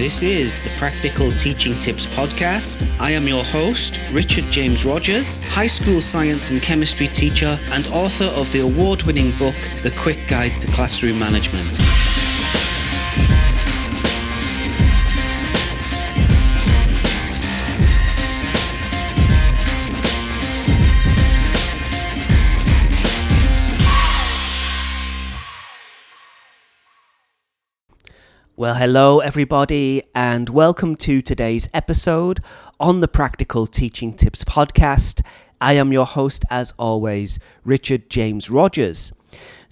This is the Practical Teaching Tips Podcast. I am your host, Richard James Rogers, high school science and chemistry teacher and author of the award winning book, The Quick Guide to Classroom Management. Well, hello, everybody, and welcome to today's episode on the Practical Teaching Tips podcast. I am your host, as always, Richard James Rogers.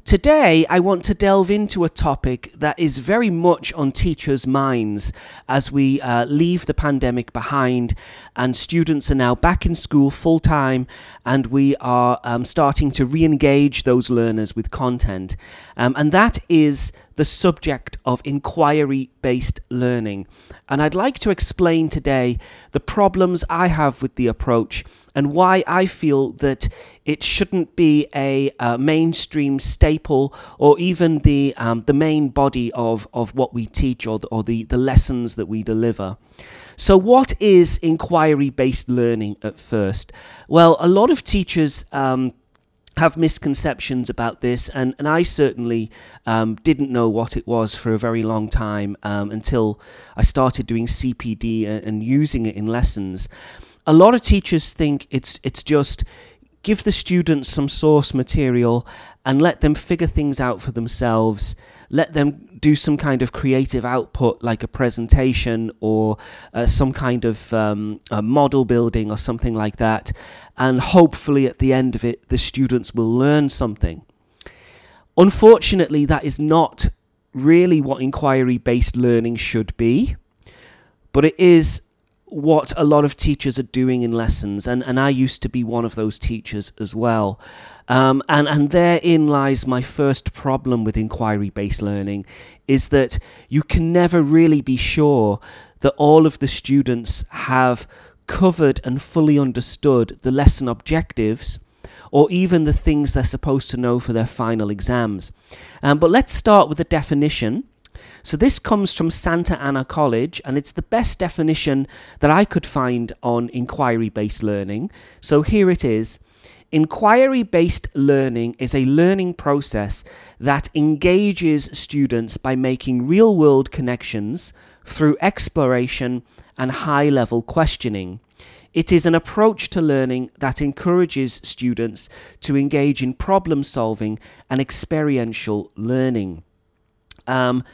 Today, I want to delve into a topic that is very much on teachers' minds as we uh, leave the pandemic behind and students are now back in school full time and we are um, starting to re engage those learners with content. Um, and that is the subject of inquiry based learning. And I'd like to explain today the problems I have with the approach and why I feel that it shouldn't be a uh, mainstream staple or even the, um, the main body of, of what we teach or, the, or the, the lessons that we deliver. So, what is inquiry based learning at first? Well, a lot of teachers. Um, have misconceptions about this, and, and I certainly um, didn't know what it was for a very long time um, until I started doing CPD and, and using it in lessons. A lot of teachers think it's it's just give the students some source material and let them figure things out for themselves. Let them do some kind of creative output, like a presentation or uh, some kind of um, model building or something like that. And hopefully, at the end of it, the students will learn something. Unfortunately, that is not really what inquiry based learning should be, but it is what a lot of teachers are doing in lessons, and, and I used to be one of those teachers as well. Um, and, and therein lies my first problem with inquiry based learning is that you can never really be sure that all of the students have covered and fully understood the lesson objectives or even the things they're supposed to know for their final exams. Um, but let's start with a definition. So, this comes from Santa Ana College, and it's the best definition that I could find on inquiry based learning. So, here it is Inquiry based learning is a learning process that engages students by making real world connections through exploration and high level questioning. It is an approach to learning that encourages students to engage in problem solving and experiential learning. Um,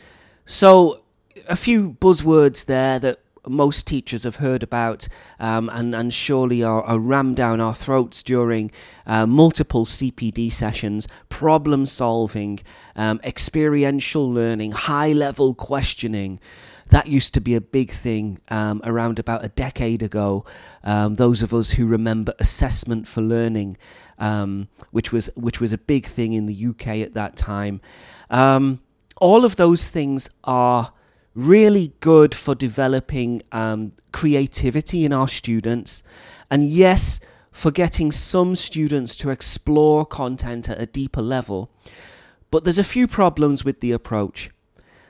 so, a few buzzwords there that most teachers have heard about um, and, and surely are, are, rammed down our throats during uh, multiple CPD sessions problem solving, um, experiential learning, high level questioning. That used to be a big thing um, around about a decade ago. Um, those of us who remember assessment for learning, um, which was which was a big thing in the UK at that time. All of those things are really good for developing um, creativity in our students. And yes, for getting some students to explore content at a deeper level. But there's a few problems with the approach.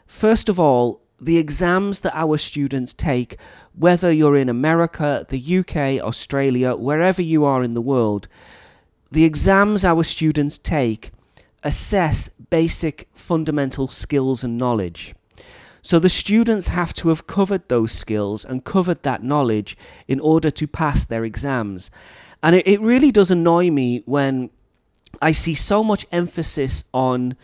First of all, the exams that our students take, whether you're in America, the UK, Australia, wherever you are in the world, the exams our students take assess basic fundamental skills and knowledge. So the students have to have covered those skills and covered that knowledge in order to pass their exams. And it, it really does annoy me when I see so much emphasis on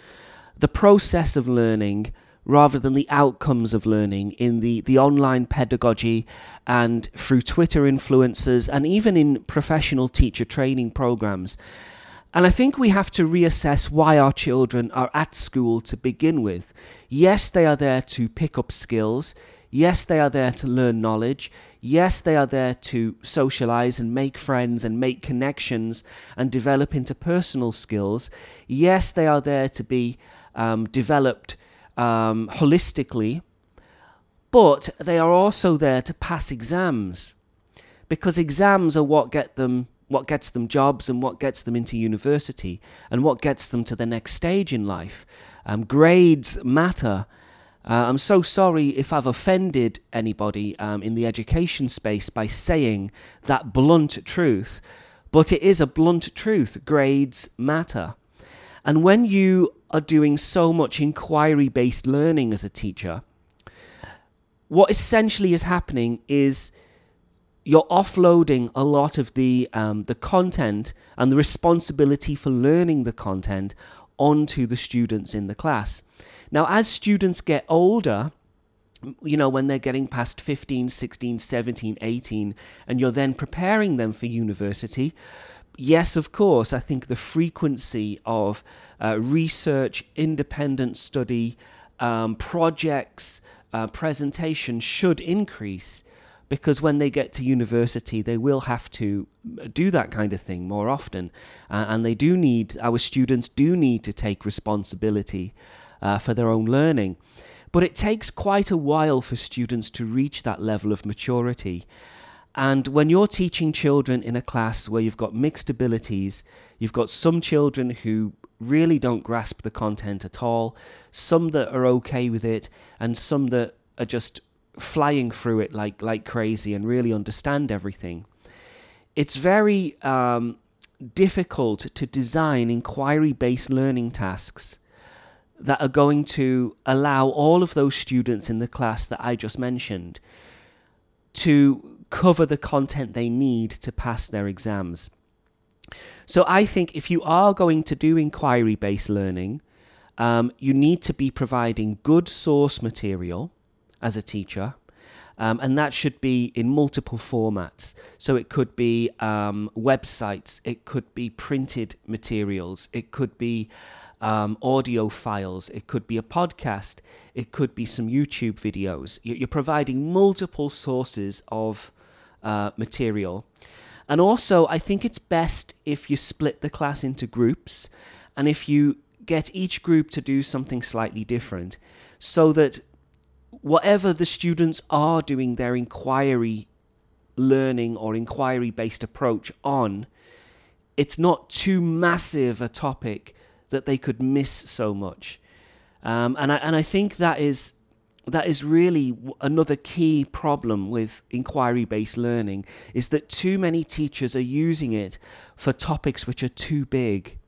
the process of learning rather than the outcomes of learning in the, the online pedagogy and through Twitter influencers and even in professional teacher training programs. And I think we have to reassess why our children are at school to begin with. Yes, they are there to pick up skills. Yes, they are there to learn knowledge. Yes, they are there to socialize and make friends and make connections and develop interpersonal skills. Yes, they are there to be um, developed um, holistically. But they are also there to pass exams because exams are what get them what gets them jobs and what gets them into university and what gets them to the next stage in life. Um, grades matter. Uh, I'm so sorry if I've offended anybody um, in the education space by saying that blunt truth, but it is a blunt truth. Grades matter. And when you are doing so much inquiry based learning as a teacher, what essentially is happening is you're offloading a lot of the um, the content and the responsibility for learning the content onto the students in the class. Now, as students get older, you know, when they're getting past 15, 16, 17, 18, and you're then preparing them for university, yes, of course, I think the frequency of uh, research, independent study, um, projects, uh, presentation should increase because when they get to university, they will have to do that kind of thing more often. Uh, and they do need, our students do need to take responsibility uh, for their own learning. But it takes quite a while for students to reach that level of maturity. And when you're teaching children in a class where you've got mixed abilities, you've got some children who really don't grasp the content at all, some that are okay with it, and some that are just flying through it like like crazy and really understand everything. It's very um, difficult to design inquiry-based learning tasks that are going to allow all of those students in the class that I just mentioned to cover the content they need to pass their exams. So I think if you are going to do inquiry based learning, um, you need to be providing good source material as a teacher. Um, and that should be in multiple formats. So it could be um, websites, it could be printed materials, it could be um, audio files, it could be a podcast, it could be some YouTube videos. You're providing multiple sources of uh, material. And also, I think it's best if you split the class into groups and if you get each group to do something slightly different so that whatever the students are doing their inquiry learning or inquiry based approach on, it's not too massive a topic that they could miss so much. Um, and I and I think that is that is really another key problem with inquiry based learning is that too many teachers are using it for topics which are too big.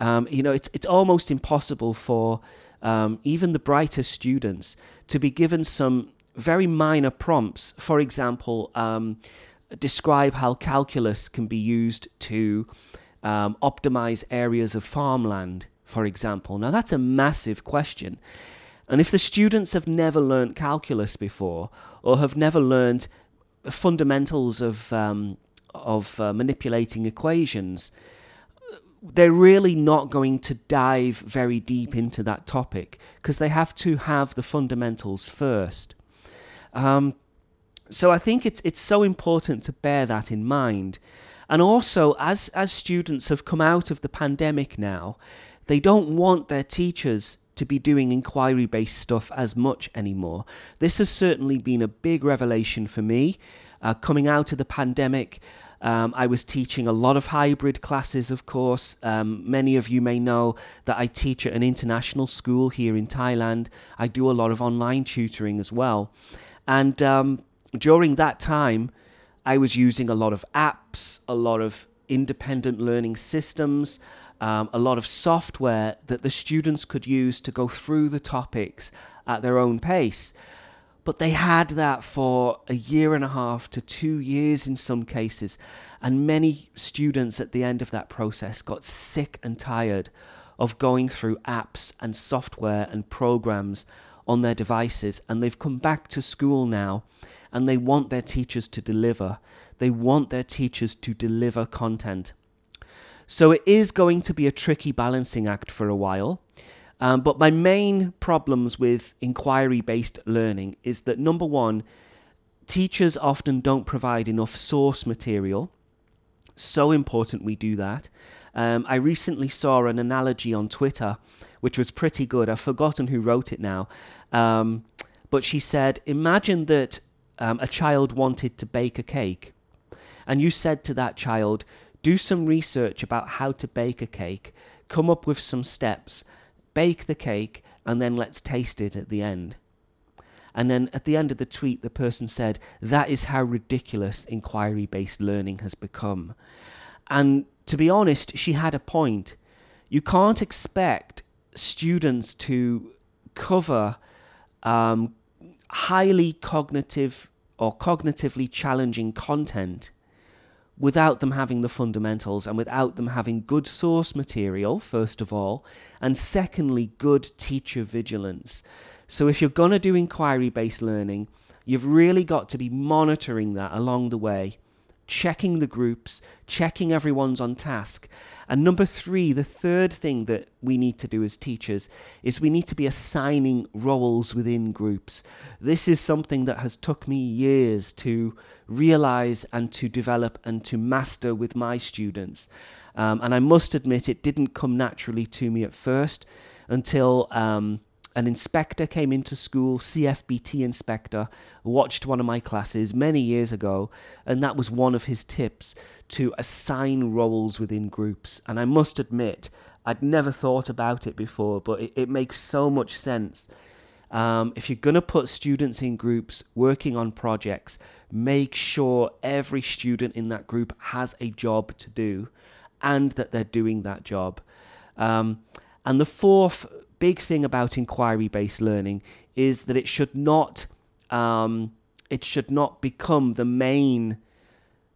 Um, you know, it's it's almost impossible for um, even the brightest students to be given some very minor prompts. For example, um, describe how calculus can be used to um, optimize areas of farmland, for example. Now, that's a massive question. And if the students have never learned calculus before or have never learned fundamentals of, um, of uh, manipulating equations, they're really not going to dive very deep into that topic because they have to have the fundamentals first. Um, so I think it's it's so important to bear that in mind. And also, as as students have come out of the pandemic now, they don't want their teachers to be doing inquiry based stuff as much anymore. This has certainly been a big revelation for me. Uh, coming out of the pandemic, um, I was teaching a lot of hybrid classes, of course. Um, many of you may know that I teach at an international school here in Thailand. I do a lot of online tutoring as well. And um, during that time, I was using a lot of apps, a lot of independent learning systems, um, a lot of software that the students could use to go through the topics at their own pace. But they had that for a year and a half to two years in some cases. And many students at the end of that process got sick and tired of going through apps and software and programs on their devices. And they've come back to school now and they want their teachers to deliver. They want their teachers to deliver content. So it is going to be a tricky balancing act for a while. Um, but my main problems with inquiry based learning is that number one, teachers often don't provide enough source material. So important we do that. Um, I recently saw an analogy on Twitter, which was pretty good. I've forgotten who wrote it now. Um, but she said, Imagine that um, a child wanted to bake a cake, and you said to that child, Do some research about how to bake a cake, come up with some steps, bake the cake, and then let's taste it at the end. And then at the end of the tweet, the person said, That is how ridiculous inquiry based learning has become. And to be honest, she had a point. You can't expect students to cover um, highly cognitive or cognitively challenging content without them having the fundamentals and without them having good source material, first of all, and secondly, good teacher vigilance. So if you're going to do inquiry based learning, you've really got to be monitoring that along the way checking the groups, checking everyone's on task. And number three, the third thing that we need to do as teachers is we need to be assigning roles within groups. This is something that has took me years to realize and to develop and to master with my students. Um, and I must admit, it didn't come naturally to me at first until um, an inspector came into school, CFBT inspector, watched one of my classes many years ago, and that was one of his tips to assign roles within groups. And I must admit, I'd never thought about it before, but it, it makes so much sense. Um, if you're going to put students in groups working on projects, make sure every student in that group has a job to do and that they're doing that job. Um, and the fourth big thing about inquiry based learning is that it should not um, it should not become the main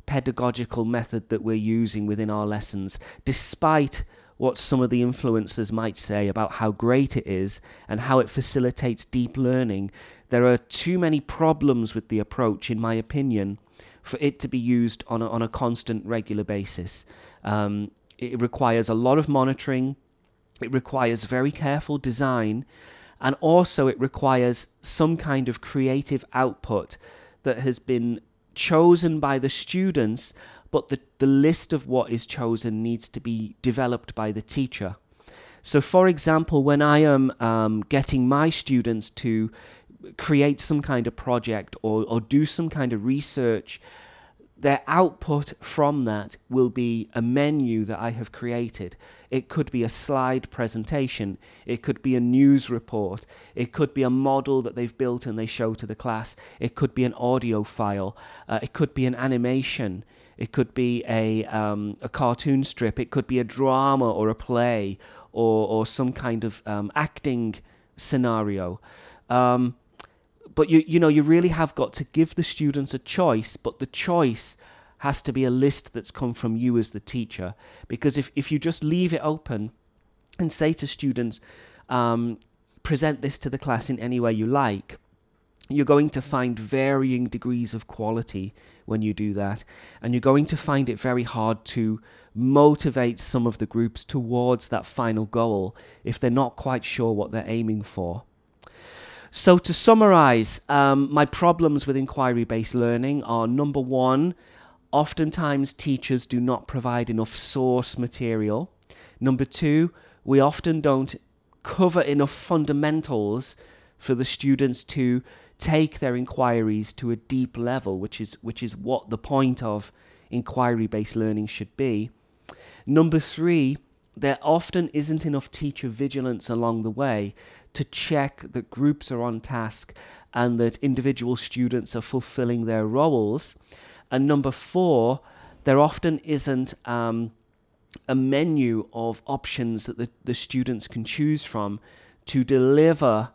pedagogical method that we're using within our lessons, despite what some of the influencers might say about how great it is and how it facilitates deep learning. There are too many problems with the approach, in my opinion, for it to be used on a, on a constant, regular basis. Um, it requires a lot of monitoring, it requires very careful design and also it requires some kind of creative output that has been chosen by the students, but the, the list of what is chosen needs to be developed by the teacher. So, for example, when I am um, getting my students to create some kind of project or, or do some kind of research, their output from that will be a menu that I have created. It could be a slide presentation, it could be a news report, it could be a model that they've built and they show to the class, it could be an audio file, uh, it could be an animation, it could be a, um, a cartoon strip, it could be a drama or a play or, or some kind of um, acting scenario. Um, but you you know you really have got to give the students a choice but the choice has to be a list that's come from you as the teacher. Because if, if you just leave it open and say to students um, present this to the class in any way you like you're going to find varying degrees of quality when you do that. And you're going to find it very hard to motivate some of the groups towards that final goal if they're not quite sure what they're aiming for so, to summarize, um, my problems with inquiry based learning are number one, oftentimes teachers do not provide enough source material. Number two, we often don't cover enough fundamentals for the students to take their inquiries to a deep level, which is, which is what the point of inquiry based learning should be. Number three, there often isn't enough teacher vigilance along the way to check that groups are on task and that individual students are fulfilling their roles. And number four, there often isn't um, a menu of options that the, the students can choose from to deliver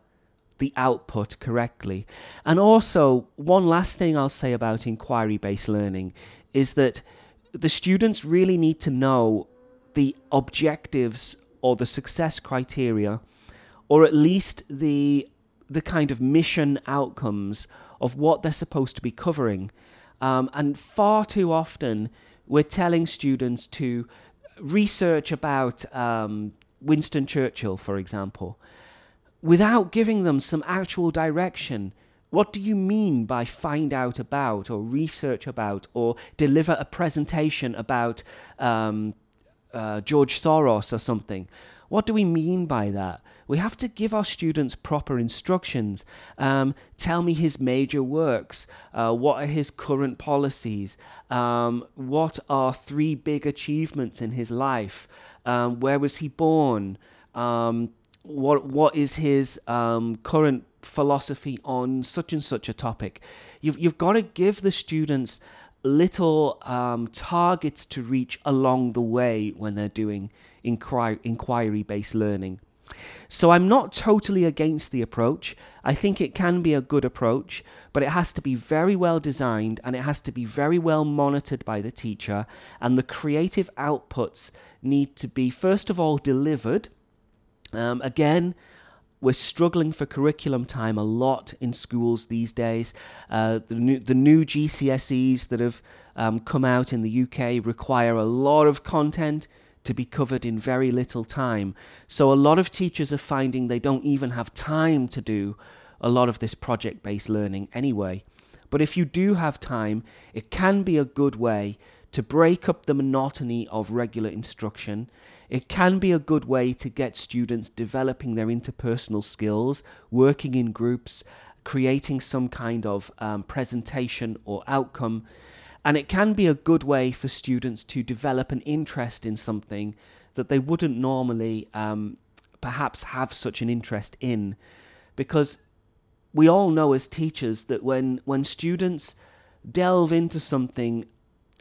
the output correctly. And also, one last thing I'll say about inquiry based learning is that the students really need to know the objectives or the success criteria or at least the the kind of mission outcomes of what they're supposed to be covering. Um, and far too often, we're telling students to research about um, Winston Churchill, for example, without giving them some actual direction. What do you mean by find out about, or research about, or deliver a presentation about um, uh, George Soros or something? What do we mean by that? We have to give our students proper instructions. Um, tell me his major works. Uh, what are his current policies? Um, what are three big achievements in his life? Um, where was he born? Um, what what is his um, current philosophy on such and such a topic. You've you've got to give the students little um, targets to reach along the way when they're doing inquiry inquiry based learning. So I'm not totally against the approach. I think it can be a good approach, but it has to be very well designed and it has to be very well monitored by the teacher. And the creative outputs need to be, first of all, delivered. Um, again, we're struggling for curriculum time a lot in schools these days. Uh, the, new, the new GCSEs that have um, come out in the UK require a lot of content to be covered in very little time. So a lot of teachers are finding they don't even have time to do a lot of this project based learning anyway. But if you do have time, it can be a good way to break up the monotony of regular instruction. It can be a good way to get students developing their interpersonal skills, working in groups, creating some kind of um, presentation or outcome and it can be a good way for students to develop an interest in something that they wouldn't normally um, perhaps have such an interest in. Because we all know as teachers that when, when students delve into something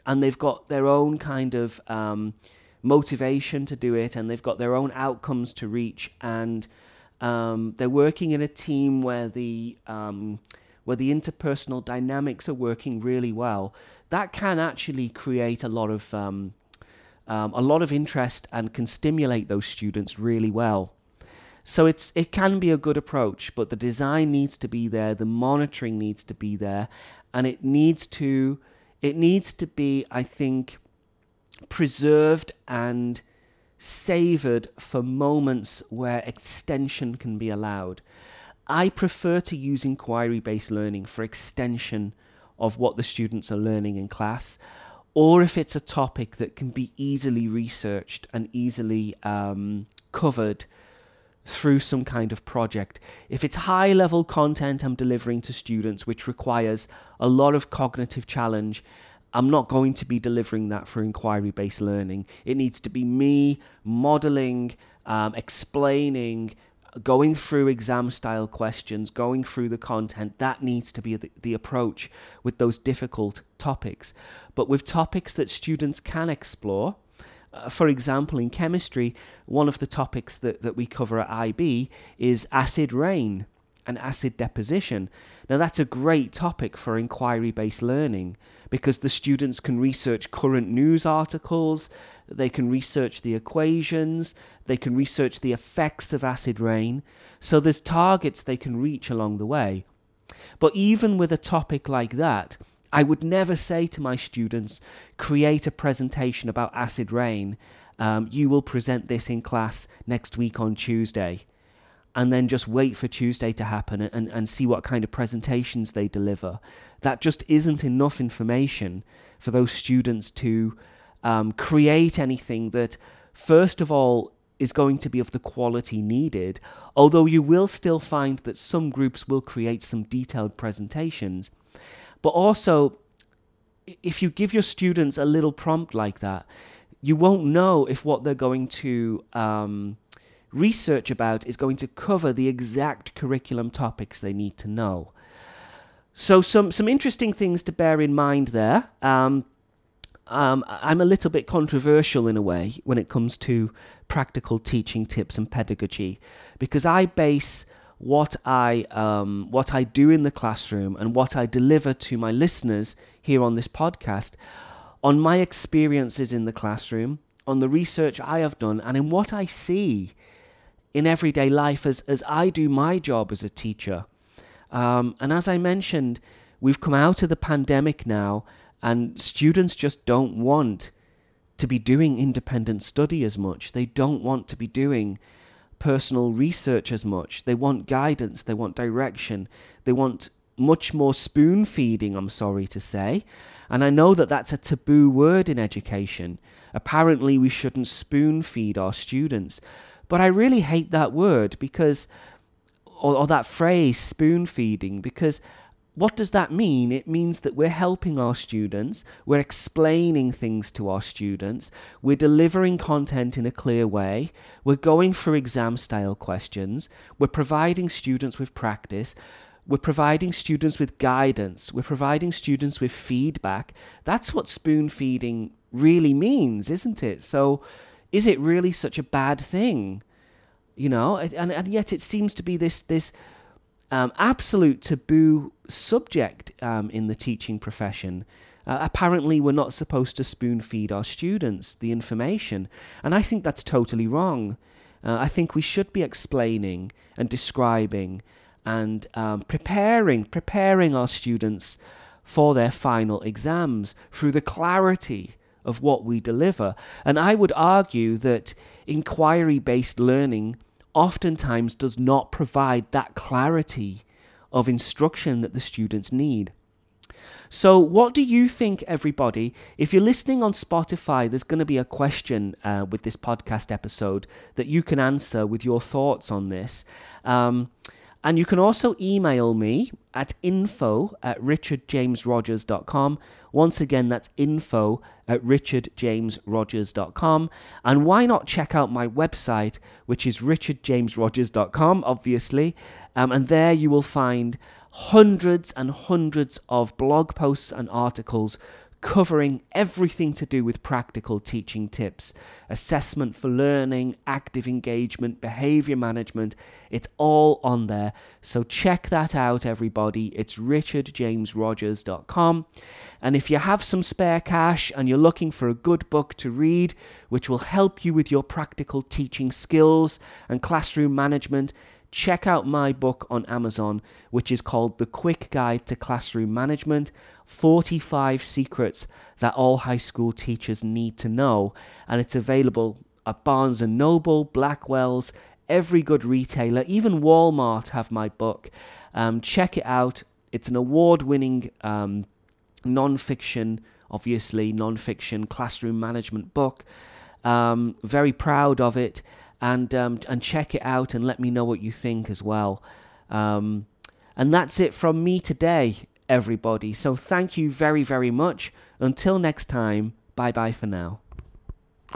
and they've got their own kind of um, motivation to do it and they've got their own outcomes to reach and um, they're working in a team where the um, where the interpersonal dynamics are working really well, that can actually create a lot of um, um, a lot of interest and can stimulate those students really well. So it's it can be a good approach, but the design needs to be there, the monitoring needs to be there, and it needs to it needs to be, I think, preserved and savored for moments where extension can be allowed. I prefer to use inquiry based learning for extension of what the students are learning in class, or if it's a topic that can be easily researched and easily um, covered through some kind of project. If it's high level content I'm delivering to students, which requires a lot of cognitive challenge, I'm not going to be delivering that for inquiry based learning. It needs to be me modeling, um, explaining, going through exam style questions, going through the content, that needs to be the, the, approach with those difficult topics. But with topics that students can explore, uh, for example, in chemistry, one of the topics that, that we cover at IB is acid rain and acid deposition. Now, that's a great topic for inquiry based learning because the students can research current news articles, they can research the equations, they can research the effects of acid rain. So there's targets they can reach along the way. But even with a topic like that, I would never say to my students, create a presentation about acid rain. Um, you will present this in class next week on Tuesday. And then just wait for Tuesday to happen and, and see what kind of presentations they deliver. That just isn't enough information for those students to um, create anything that, first of all, is going to be of the quality needed, although you will still find that some groups will create some detailed presentations. But also, if you give your students a little prompt like that, you won't know if what they're going to um, research about is going to cover the exact curriculum topics they need to know. So, some, some interesting things to bear in mind there. Um, um, I'm a little bit controversial in a way when it comes to practical teaching tips and pedagogy because I base what I um, what I do in the classroom and what I deliver to my listeners here on this podcast on my experiences in the classroom, on the research I have done, and in what I see in everyday life as as I do my job as a teacher. Um, and as I mentioned, we've come out of the pandemic now and students just don't want to be doing independent study as much. They don't want to be doing personal research as much. They want guidance, they want direction, they want much more spoon feeding, I'm sorry to say. And I know that that's a taboo word in education. Apparently, we shouldn't spoon feed our students. But I really hate that word because, or, or that phrase, spoon feeding, because what does that mean? It means that we're helping our students, we're explaining things to our students, we're delivering content in a clear way, we're going through exam style questions, we're providing students with practice, we're providing students with guidance, we're providing students with feedback. That's what spoon feeding really means, isn't it? So, is it really such a bad thing? You know, and, and yet it seems to be this this um, absolute taboo subject um, in the teaching profession. Uh, apparently, we're not supposed to spoon feed our students the information, and I think that's totally wrong. Uh, I think we should be explaining and describing and um, preparing preparing our students for their final exams through the clarity of what we deliver. And I would argue that inquiry based learning oftentimes does not provide that clarity of instruction that the students need. So, what do you think, everybody? If you're listening on Spotify, there's going to be a question uh, with this podcast episode that you can answer with your thoughts on this. Um, and you can also email me at info at richardjamesrogers.com. Once again, that's info at richardjamesrogers.com. And why not check out my website, which is richardjamesrogers.com, obviously. Um, and there you will find hundreds and hundreds of blog posts and articles covering everything to do with practical teaching tips assessment for learning, active engagement, behavior management. It's all on there. So check that out, everybody. It's richardjamesrogers.com. And if you have some spare cash and you're looking for a good book to read, which will help you with your practical teaching skills and classroom management, check out my book on Amazon, which is called The Quick Guide to Classroom Management 45 Secrets That All High School Teachers Need to Know. And it's available at Barnes and Noble, Blackwell's, every good retailer, even Walmart have my book. Um, check it out. It's an award winning um, non fiction, obviously, non fiction classroom management book. Um, very proud of it and um, and check it out and let me know what you think as well. Um, and that's it from me today, everybody. So thank you very very much. Until next time, bye bye for now.